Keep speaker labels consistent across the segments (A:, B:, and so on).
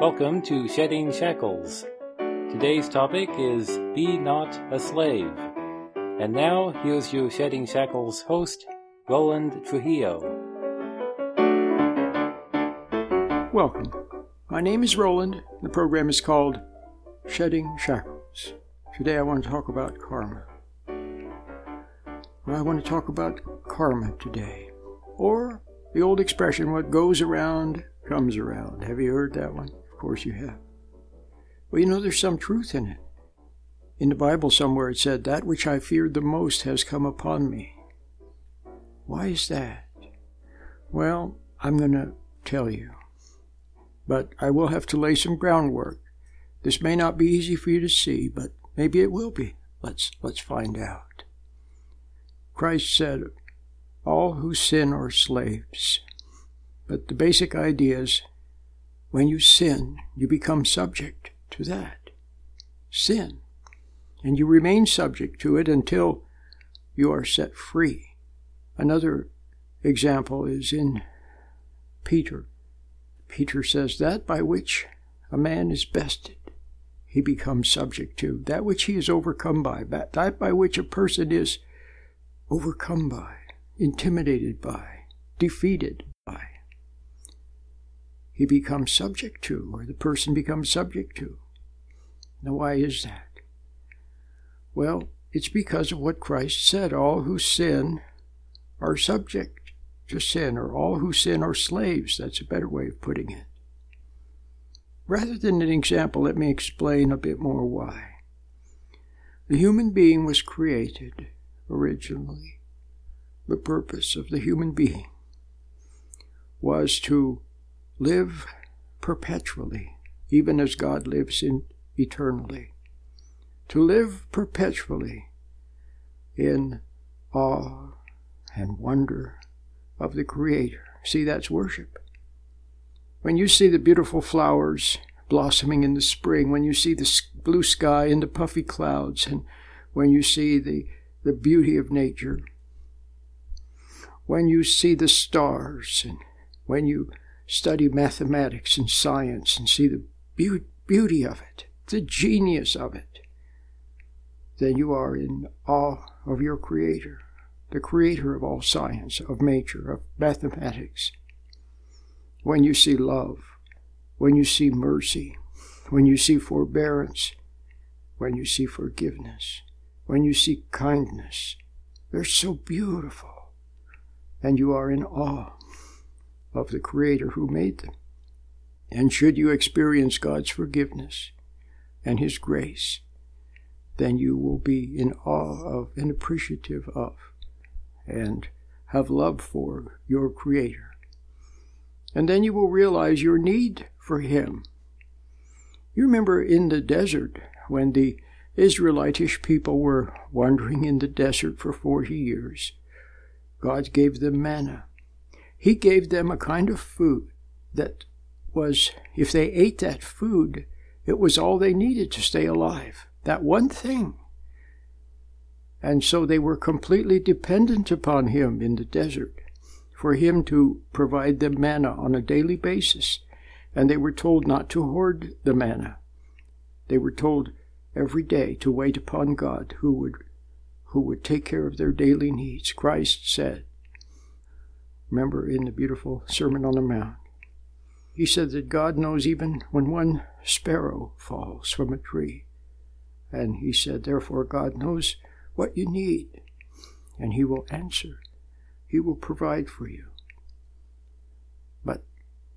A: Welcome to Shedding Shackles. Today's topic is Be Not a Slave. And now, here's your Shedding Shackles host, Roland Trujillo.
B: Welcome. My name is Roland. The program is called Shedding Shackles. Today I want to talk about karma. Well, I want to talk about karma today. Or the old expression, what goes around comes around. Have you heard that one? Of course you have. Well, you know, there's some truth in it. In the Bible, somewhere it said, That which I feared the most has come upon me. Why is that? Well, I'm going to tell you. But I will have to lay some groundwork. This may not be easy for you to see, but maybe it will be. Let's, let's find out. Christ said, All who sin are slaves. But the basic idea is when you sin, you become subject to that sin. And you remain subject to it until you are set free. Another example is in Peter. Peter says, That by which a man is bested, he becomes subject to. That which he is overcome by, that by which a person is overcome by, intimidated by, defeated he becomes subject to, or the person becomes subject to. Now, why is that? Well, it's because of what Christ said all who sin are subject to sin, or all who sin are slaves. That's a better way of putting it. Rather than an example, let me explain a bit more why. The human being was created originally. The purpose of the human being was to live perpetually, even as God lives in eternally. To live perpetually in awe and wonder of the Creator. See, that's worship. When you see the beautiful flowers blossoming in the spring, when you see the blue sky and the puffy clouds, and when you see the, the beauty of nature, when you see the stars, and when you study mathematics and science and see the be- beauty of it, the genius of it, then you are in awe of your Creator, the Creator of all science, of nature, of mathematics. When you see love, when you see mercy, when you see forbearance, when you see forgiveness, when you see kindness, they're so beautiful, and you are in awe of the Creator who made them. And should you experience God's forgiveness and His grace, then you will be in awe of and appreciative of and have love for your Creator. And then you will realize your need for Him. You remember in the desert when the Israelitish people were wandering in the desert for 40 years. God gave them manna. He gave them a kind of food that was, if they ate that food, it was all they needed to stay alive. That one thing. And so they were completely dependent upon him in the desert for him to provide them manna on a daily basis. And they were told not to hoard the manna. They were told every day to wait upon God who would who would take care of their daily needs. Christ said, Remember in the beautiful Sermon on the Mount, he said that God knows even when one sparrow falls from a tree. And he said, therefore, God knows what you need, and he will answer. He will provide for you. But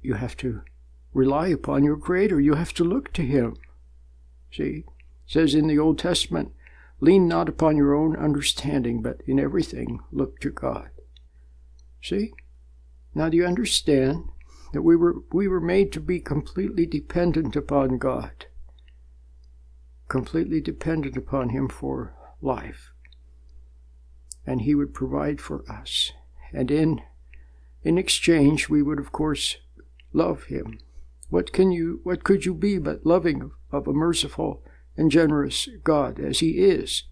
B: you have to rely upon your Creator. You have to look to Him. See, it says in the Old Testament, lean not upon your own understanding, but in everything look to God. See? Now, do you understand that we were, we were made to be completely dependent upon God? Completely dependent upon Him for life. And He would provide for us. And in, in exchange, we would, of course, love Him. What can you, what could you be but loving of a merciful and generous God as He is?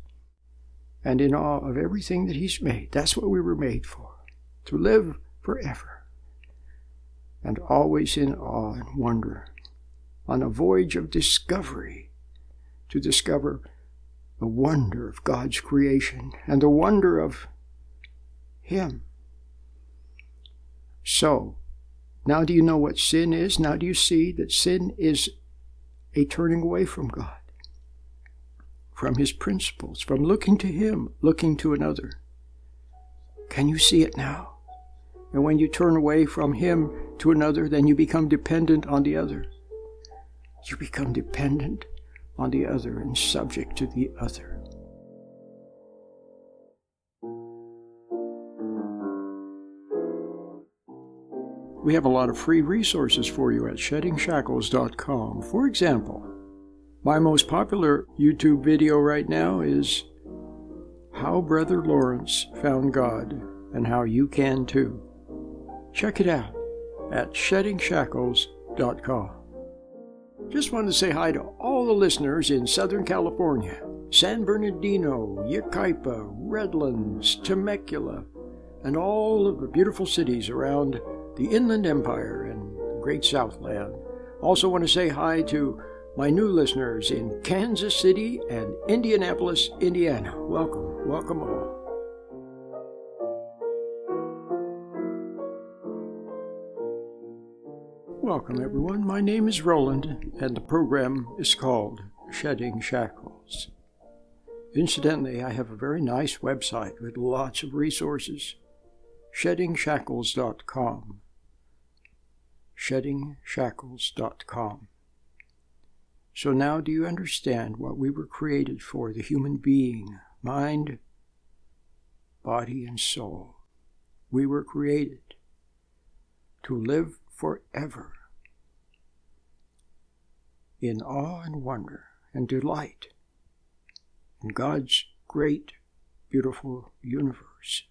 B: and in awe of everything that He's made. That's what we were made for. To live forever, and always in awe and wonder on a voyage of discovery to discover the wonder of God's creation and the wonder of Him. So, now do you know what sin is? Now do you see that sin is a turning away from God, from His principles, from looking to Him, looking to another? Can you see it now? And when you turn away from Him to another, then you become dependent on the other. You become dependent on the other and subject to the other. We have a lot of free resources for you at sheddingshackles.com. For example, my most popular YouTube video right now is How Brother Lawrence Found God and How You Can Too. Check it out at sheddingshackles.com. Just wanted to say hi to all the listeners in Southern California San Bernardino, Yucaipa, Redlands, Temecula, and all of the beautiful cities around the Inland Empire and the Great Southland. Also, want to say hi to my new listeners in Kansas City and Indianapolis, Indiana. Welcome, welcome all. Welcome, everyone. My name is Roland, and the program is called Shedding Shackles. Incidentally, I have a very nice website with lots of resources sheddingshackles.com. Sheddingshackles.com. So now do you understand what we were created for the human being, mind, body, and soul? We were created to live forever in awe and wonder and delight in God's great, beautiful universe,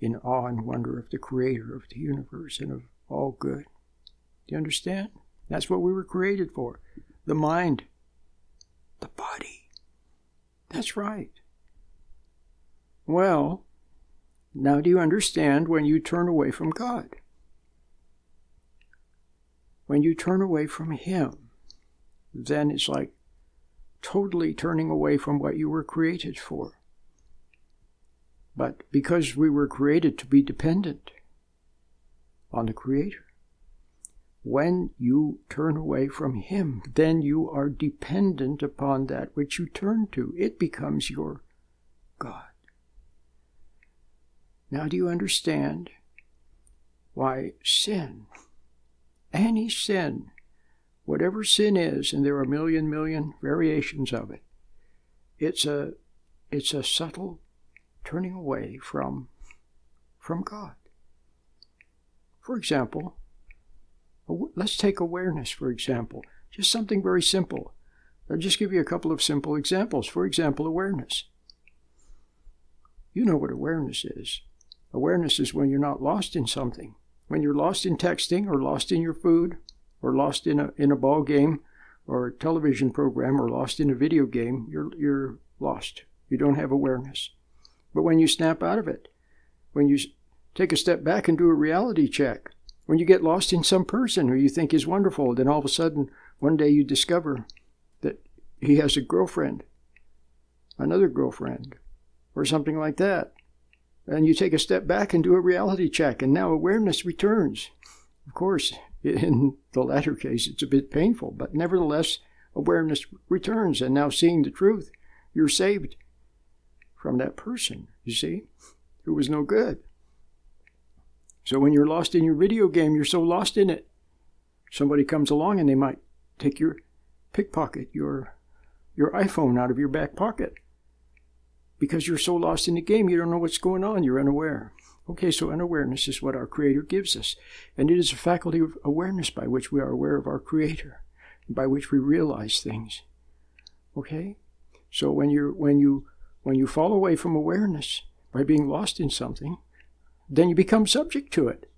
B: in awe and wonder of the Creator of the universe and of all good. Do you understand? That's what we were created for the mind, the body. That's right. Well, now do you understand when you turn away from God? When you turn away from Him, then it's like totally turning away from what you were created for. But because we were created to be dependent on the Creator, when you turn away from Him, then you are dependent upon that which you turn to. It becomes your God. Now, do you understand why sin, any sin, whatever sin is, and there are a million, million variations of it, it's a, it's a subtle turning away from, from God. For example, let's take awareness, for example, just something very simple. I'll just give you a couple of simple examples. For example, awareness. You know what awareness is. Awareness is when you're not lost in something. When you're lost in texting or lost in your food or lost in a in a ball game or a television program or lost in a video game, you're you're lost. You don't have awareness. But when you snap out of it, when you take a step back and do a reality check, when you get lost in some person who you think is wonderful, then all of a sudden one day you discover that he has a girlfriend, another girlfriend, or something like that. And you take a step back and do a reality check, and now awareness returns. Of course, in the latter case, it's a bit painful, but nevertheless, awareness returns. And now, seeing the truth, you're saved from that person, you see, who was no good. So when you're lost in your video game, you're so lost in it. Somebody comes along and they might take your pickpocket your your iPhone out of your back pocket. Because you're so lost in the game, you don't know what's going on, you're unaware. Okay, so unawareness is what our Creator gives us, and it is a faculty of awareness by which we are aware of our Creator, by which we realize things. Okay, so when you when you when you fall away from awareness by being lost in something, then you become subject to it.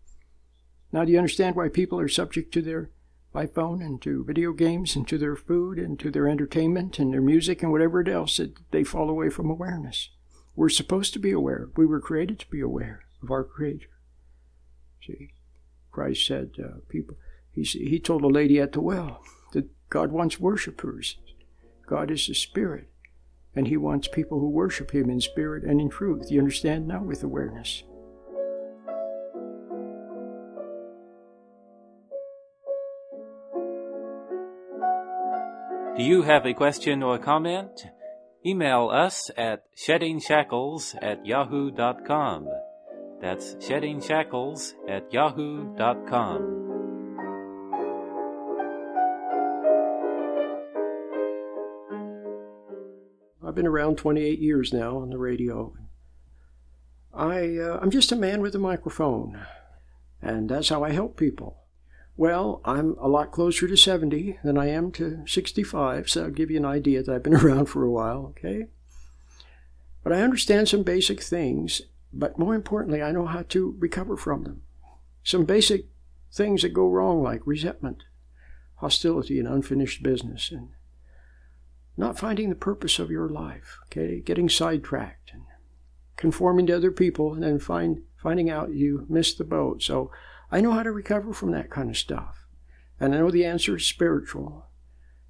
B: Now, do you understand why people are subject to their iPhone and to video games and to their food and to their entertainment and their music and whatever else that they fall away from awareness? We're supposed to be aware. We were created to be aware of our Creator. See, Christ said, uh, people, he, he told a lady at the well, that God wants worshipers. God is a spirit, and He wants people who worship Him in spirit and in truth. You understand now with awareness.
A: Do you have a question or comment? Email us at sheddingshackles at yahoo.com. That's sheddingshackles at yahoo.com.
B: I've been around 28 years now on the radio. I, uh, I'm just a man with a microphone, and that's how I help people. Well, I'm a lot closer to 70 than I am to 65, so I'll give you an idea that I've been around for a while, okay? But I understand some basic things, but more importantly, I know how to recover from them. Some basic things that go wrong, like resentment, hostility, and unfinished business, and not finding the purpose of your life, okay? Getting sidetracked and conforming to other people, and then find, finding out you missed the boat. So I know how to recover from that kind of stuff. And I know the answer is spiritual.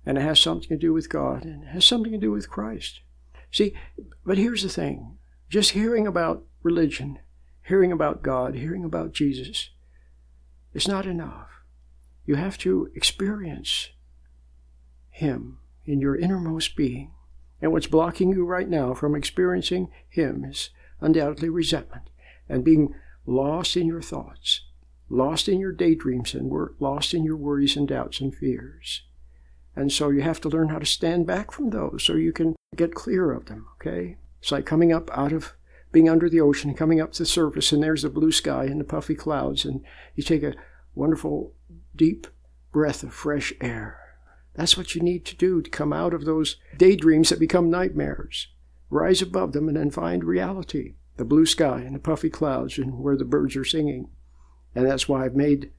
B: And it has something to do with God and it has something to do with Christ. See, but here's the thing just hearing about religion, hearing about God, hearing about Jesus, is not enough. You have to experience Him in your innermost being. And what's blocking you right now from experiencing Him is undoubtedly resentment and being lost in your thoughts lost in your daydreams and lost in your worries and doubts and fears. And so you have to learn how to stand back from those so you can get clear of them, okay? It's like coming up out of being under the ocean, coming up to the surface, and there's the blue sky and the puffy clouds, and you take a wonderful, deep breath of fresh air. That's what you need to do to come out of those daydreams that become nightmares. Rise above them and then find reality the blue sky and the puffy clouds and where the birds are singing. And that's why I've made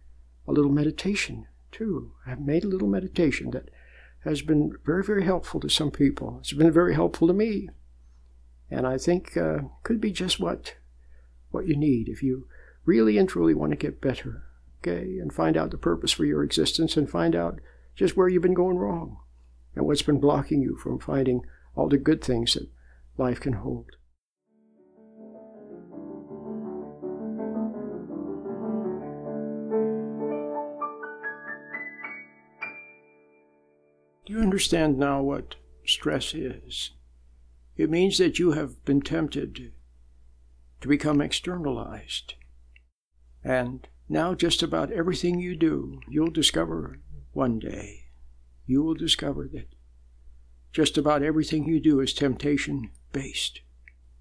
B: a little meditation too. I've made a little meditation that has been very, very helpful to some people. It's been very helpful to me. And I think uh, could be just what what you need if you really and truly want to get better, okay, and find out the purpose for your existence and find out just where you've been going wrong and what's been blocking you from finding all the good things that life can hold. Do you understand now what stress is? It means that you have been tempted to become externalized. And now, just about everything you do, you'll discover one day, you will discover that just about everything you do is temptation based.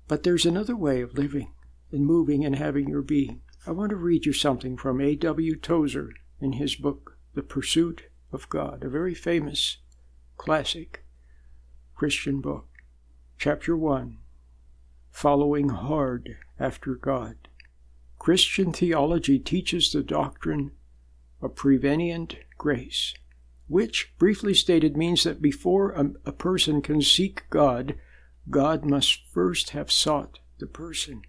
B: But there's another way of living and moving and having your being. I want to read you something from A.W. Tozer in his book, The Pursuit of God, a very famous classic Christian book. Chapter 1 Following Hard After God. Christian theology teaches the doctrine of prevenient grace, which, briefly stated, means that before a, a person can seek God, God must first have sought the person.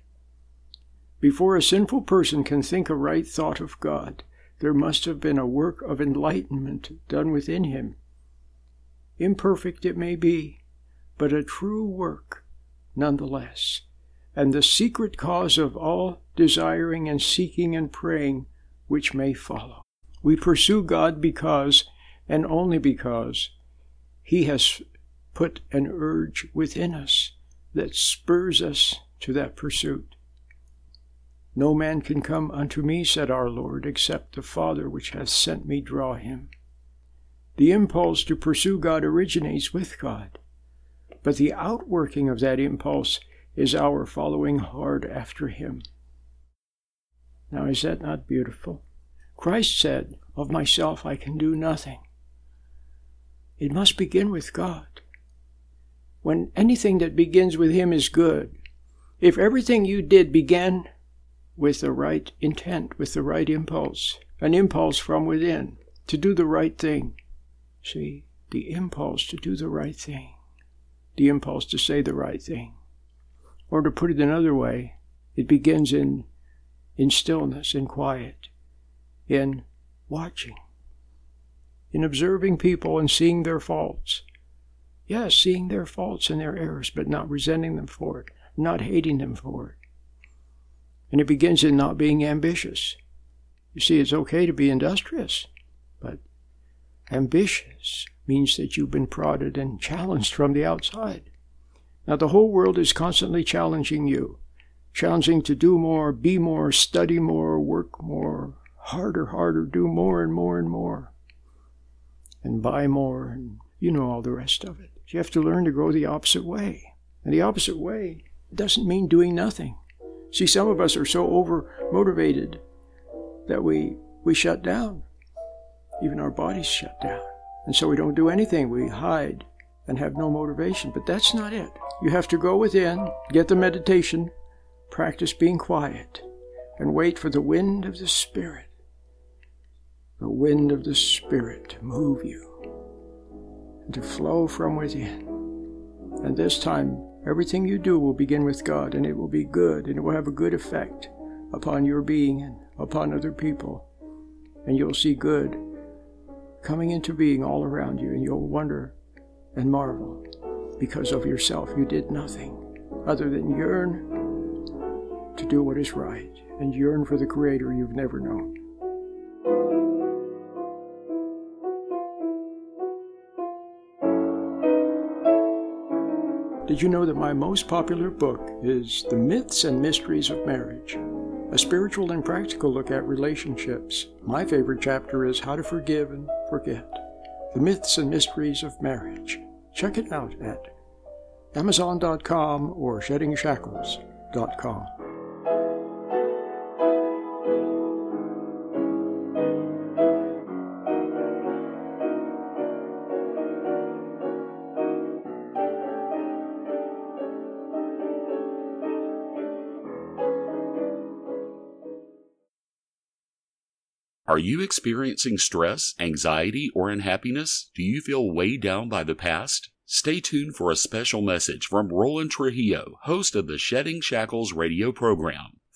B: Before a sinful person can think a right thought of God, there must have been a work of enlightenment done within him imperfect it may be, but a true work nonetheless, and the secret cause of all desiring and seeking and praying which may follow. We pursue God because, and only because, He has put an urge within us that spurs us to that pursuit. No man can come unto me, said our Lord, except the Father which hath sent me draw him. The impulse to pursue God originates with God, but the outworking of that impulse is our following hard after Him. Now, is that not beautiful? Christ said, Of myself I can do nothing. It must begin with God. When anything that begins with Him is good, if everything you did began with the right intent, with the right impulse, an impulse from within to do the right thing, See, the impulse to do the right thing, the impulse to say the right thing. Or to put it another way, it begins in, in stillness, in quiet, in watching. in observing people and seeing their faults. Yes, seeing their faults and their errors, but not resenting them for it, not hating them for it. And it begins in not being ambitious. You see, it's okay to be industrious, but ambitious means that you've been prodded and challenged from the outside. Now, the whole world is constantly challenging you, challenging to do more, be more, study more, work more, harder, harder, do more and more and more, and buy more, and you know all the rest of it. You have to learn to go the opposite way. And the opposite way doesn't mean doing nothing. See, some of us are so over motivated that we, we shut down. Even our bodies shut down. And so we don't do anything. We hide and have no motivation. But that's not it. You have to go within, get the meditation, practice being quiet, and wait for the wind of the Spirit. The wind of the Spirit to move you and to flow from within. And this time, everything you do will begin with God, and it will be good, and it will have a good effect upon your being and upon other people. And you'll see good coming into being all around you, and you'll wonder and marvel because of yourself. You did nothing other than yearn to do what is right and yearn for the Creator you've never known. Did you know that my most popular book is The Myths and Mysteries of Marriage? A spiritual and practical look at relationships. My favorite chapter is How to Forgive and Forget. The Myths and Mysteries of Marriage. Check it out at Amazon.com or SheddingShackles.com.
C: Are you experiencing stress, anxiety, or unhappiness? Do you feel weighed down by the past? Stay tuned for a special message from Roland Trujillo, host of the Shedding Shackles radio program.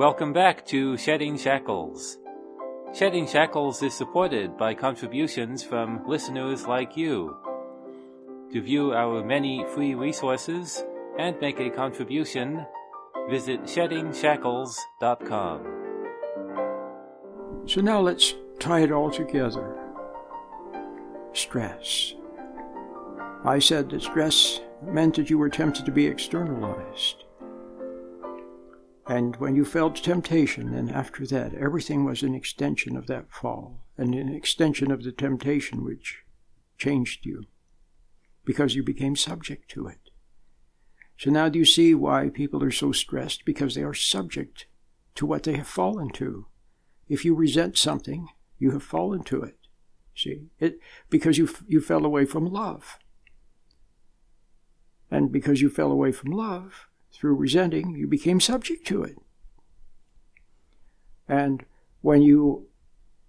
A: Welcome back to Shedding Shackles. Shedding Shackles is supported by contributions from listeners like you. To view our many free resources and make a contribution, visit sheddingshackles.com.
B: So now let's tie it all together. Stress. I said that stress meant that you were tempted to be externalized. And when you felt temptation, and after that, everything was an extension of that fall, and an extension of the temptation which changed you, because you became subject to it. So now do you see why people are so stressed? Because they are subject to what they have fallen to. If you resent something, you have fallen to it. See, it because you you fell away from love, and because you fell away from love, through resenting, you became subject to it. And when you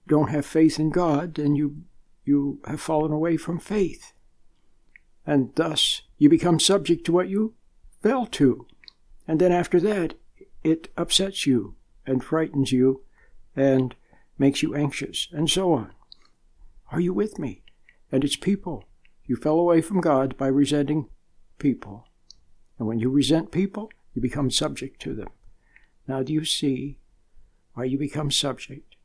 B: don't have faith in God, then you, you have fallen away from faith. And thus you become subject to what you fell to. And then after that, it upsets you and frightens you and makes you anxious and so on. Are you with me? And it's people. You fell away from God by resenting people. And when you resent people, you become subject to them. Now, do you see why you become subject?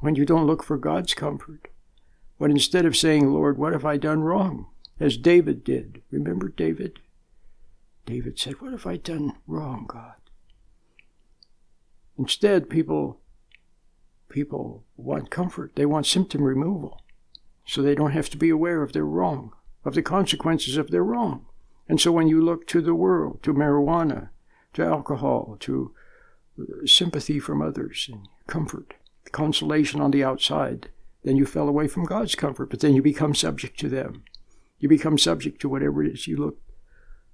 B: When you don't look for God's comfort, when instead of saying, Lord, what have I done wrong? As David did. Remember David? David said, What have I done wrong, God? Instead, people people want comfort. They want symptom removal. So they don't have to be aware of their wrong, of the consequences of their wrong. And so when you look to the world, to marijuana, to alcohol, to uh, sympathy from others, and comfort, consolation on the outside, then you fell away from God's comfort, but then you become subject to them. You become subject to whatever it is you look.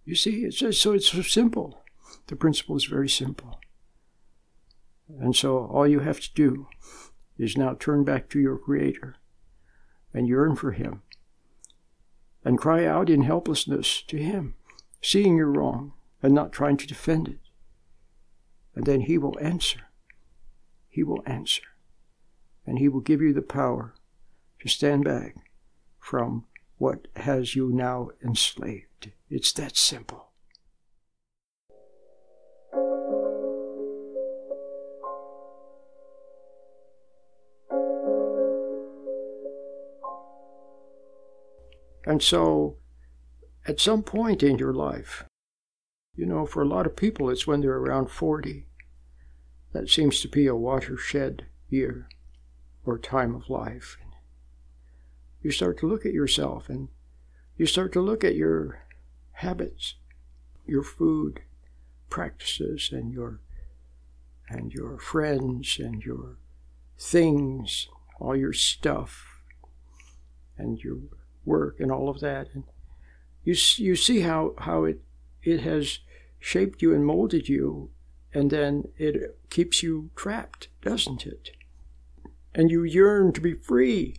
B: You see, it's just, so it's so simple. The principle is very simple. And so all you have to do is now turn back to your Creator and yearn for Him and cry out in helplessness to Him, seeing you're wrong and not trying to defend it. And then He will answer. He will answer. And He will give you the power to stand back from what has you now enslaved. It's that simple. And so, at some point in your life, you know, for a lot of people, it's when they're around 40. That seems to be a watershed year or time of life. You start to look at yourself and you start to look at your habits, your food practices, and your and your friends and your things, all your stuff, and your work and all of that. And you you see how how it it has shaped you and molded you, and then it keeps you trapped, doesn't it? And you yearn to be free.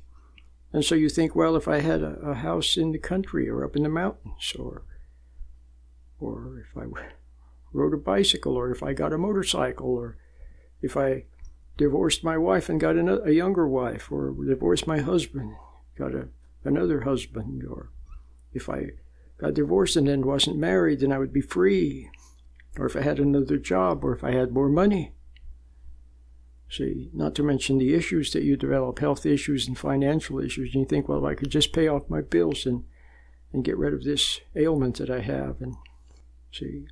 B: And so you think, well, if I had a, a house in the country or up in the mountains, or or if I rode a bicycle, or if I got a motorcycle, or if I divorced my wife and got a, a younger wife, or divorced my husband, got a another husband, or if I got divorced and then wasn't married, then I would be free, or if I had another job, or if I had more money. See, not to mention the issues that you develop, health issues and financial issues, and you think, well, I could just pay off my bills and, and get rid of this ailment that I have, and see.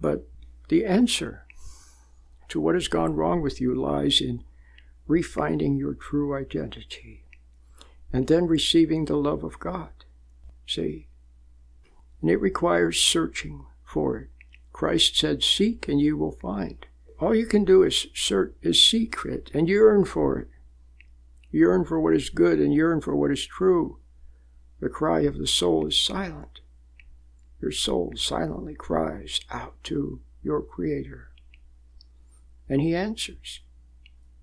B: But the answer to what has gone wrong with you lies in refinding your true identity and then receiving the love of God. See? And it requires searching for it. Christ said, Seek and you will find. All you can do is search, is seek it and yearn for it. Yearn for what is good and yearn for what is true. The cry of the soul is silent. Your soul silently cries out to your Creator. And He answers.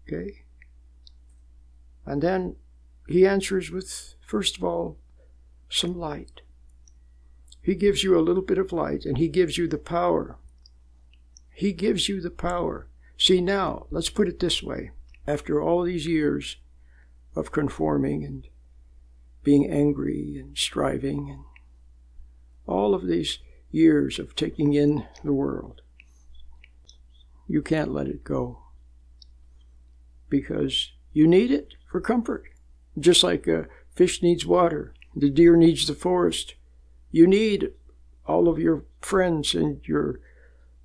B: Okay? And then he answers with, first of all, some light. He gives you a little bit of light and he gives you the power. He gives you the power. See, now, let's put it this way. After all these years of conforming and being angry and striving and all of these years of taking in the world, you can't let it go because you need it for comfort. Just like a fish needs water, the deer needs the forest. You need all of your friends and your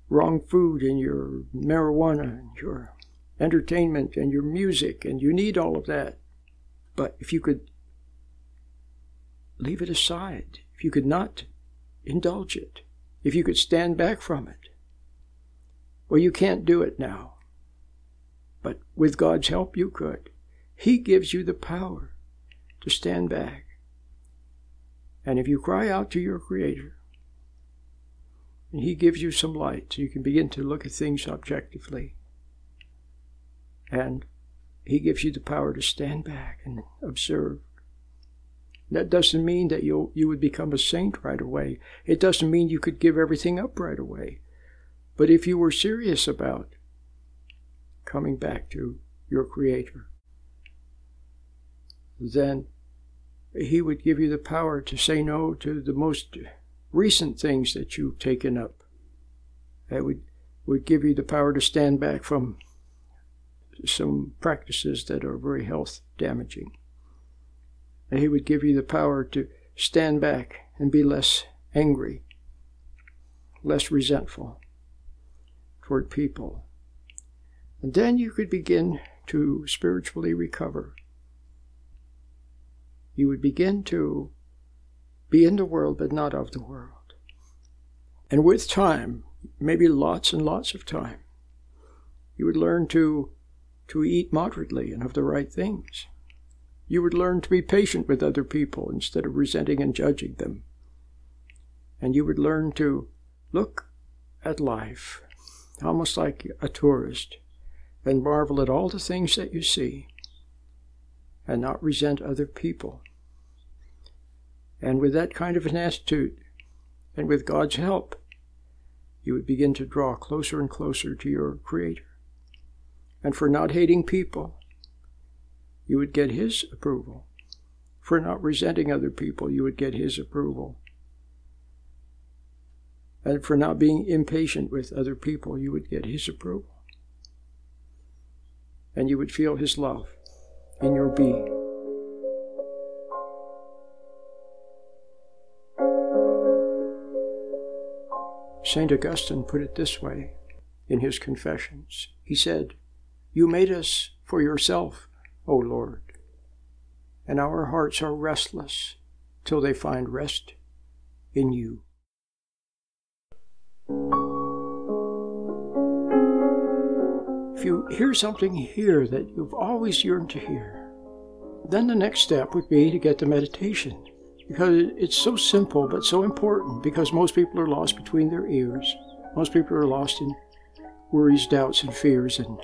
B: wrong food and your marijuana and your entertainment and your music, and you need all of that. But if you could leave it aside, if you could not indulge it, if you could stand back from it, well, you can't do it now. But with God's help, you could. He gives you the power to stand back. And if you cry out to your Creator, and He gives you some light so you can begin to look at things objectively, and He gives you the power to stand back and observe. That doesn't mean that you you would become a saint right away. It doesn't mean you could give everything up right away. But if you were serious about coming back to your Creator, then he would give you the power to say no to the most recent things that you've taken up. That would, would give you the power to stand back from some practices that are very health damaging. And he would give you the power to stand back and be less angry, less resentful toward people. And then you could begin to spiritually recover you would begin to be in the world, but not of the world. And with time, maybe lots and lots of time, you would learn to to eat moderately and of the right things. You would learn to be patient with other people instead of resenting and judging them. And you would learn to look at life almost like a tourist and marvel at all the things that you see and not resent other people. And with that kind of an attitude, and with God's help, you would begin to draw closer and closer to your Creator. And for not hating people, you would get His approval. For not resenting other people, you would get His approval. And for not being impatient with other people, you would get His approval. And you would feel His love in your being. St. Augustine put it this way in his Confessions. He said, You made us for yourself, O Lord, and our hearts are restless till they find rest in you. If you hear something here that you've always yearned to hear, then the next step would be to get the meditation because it's so simple but so important because most people are lost between their ears. Most people are lost in worries, doubts, and fears. And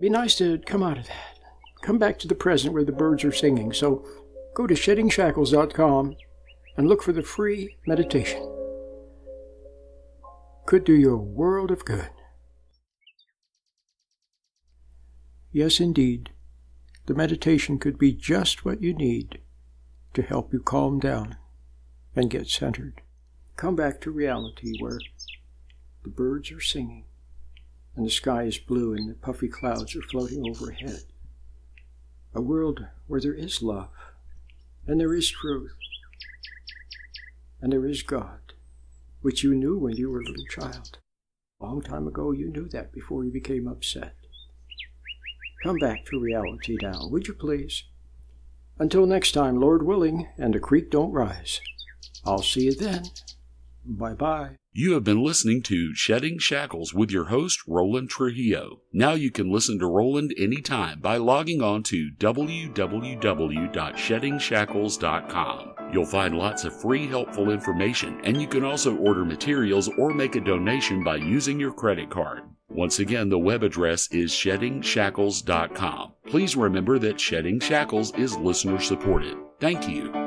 B: be nice to come out of that. Come back to the present where the birds are singing. So go to sheddingshackles.com and look for the free meditation. Could do you a world of good. Yes, indeed, the meditation could be just what you need to help you calm down and get centered. Come back to reality where the birds are singing and the sky is blue and the puffy clouds are floating overhead. A world where there is love and there is truth and there is God, which you knew when you were a little child. A long time ago, you knew that before you became upset. Come back to reality now, would you please? Until next time, Lord willing, and the creek don't rise. I'll see you then. Bye bye.
C: You have been listening to Shedding Shackles with your host, Roland Trujillo. Now you can listen to Roland anytime by logging on to www.sheddingshackles.com. You'll find lots of free, helpful information, and you can also order materials or make a donation by using your credit card. Once again, the web address is sheddingshackles.com. Please remember that Shedding Shackles is listener supported. Thank you.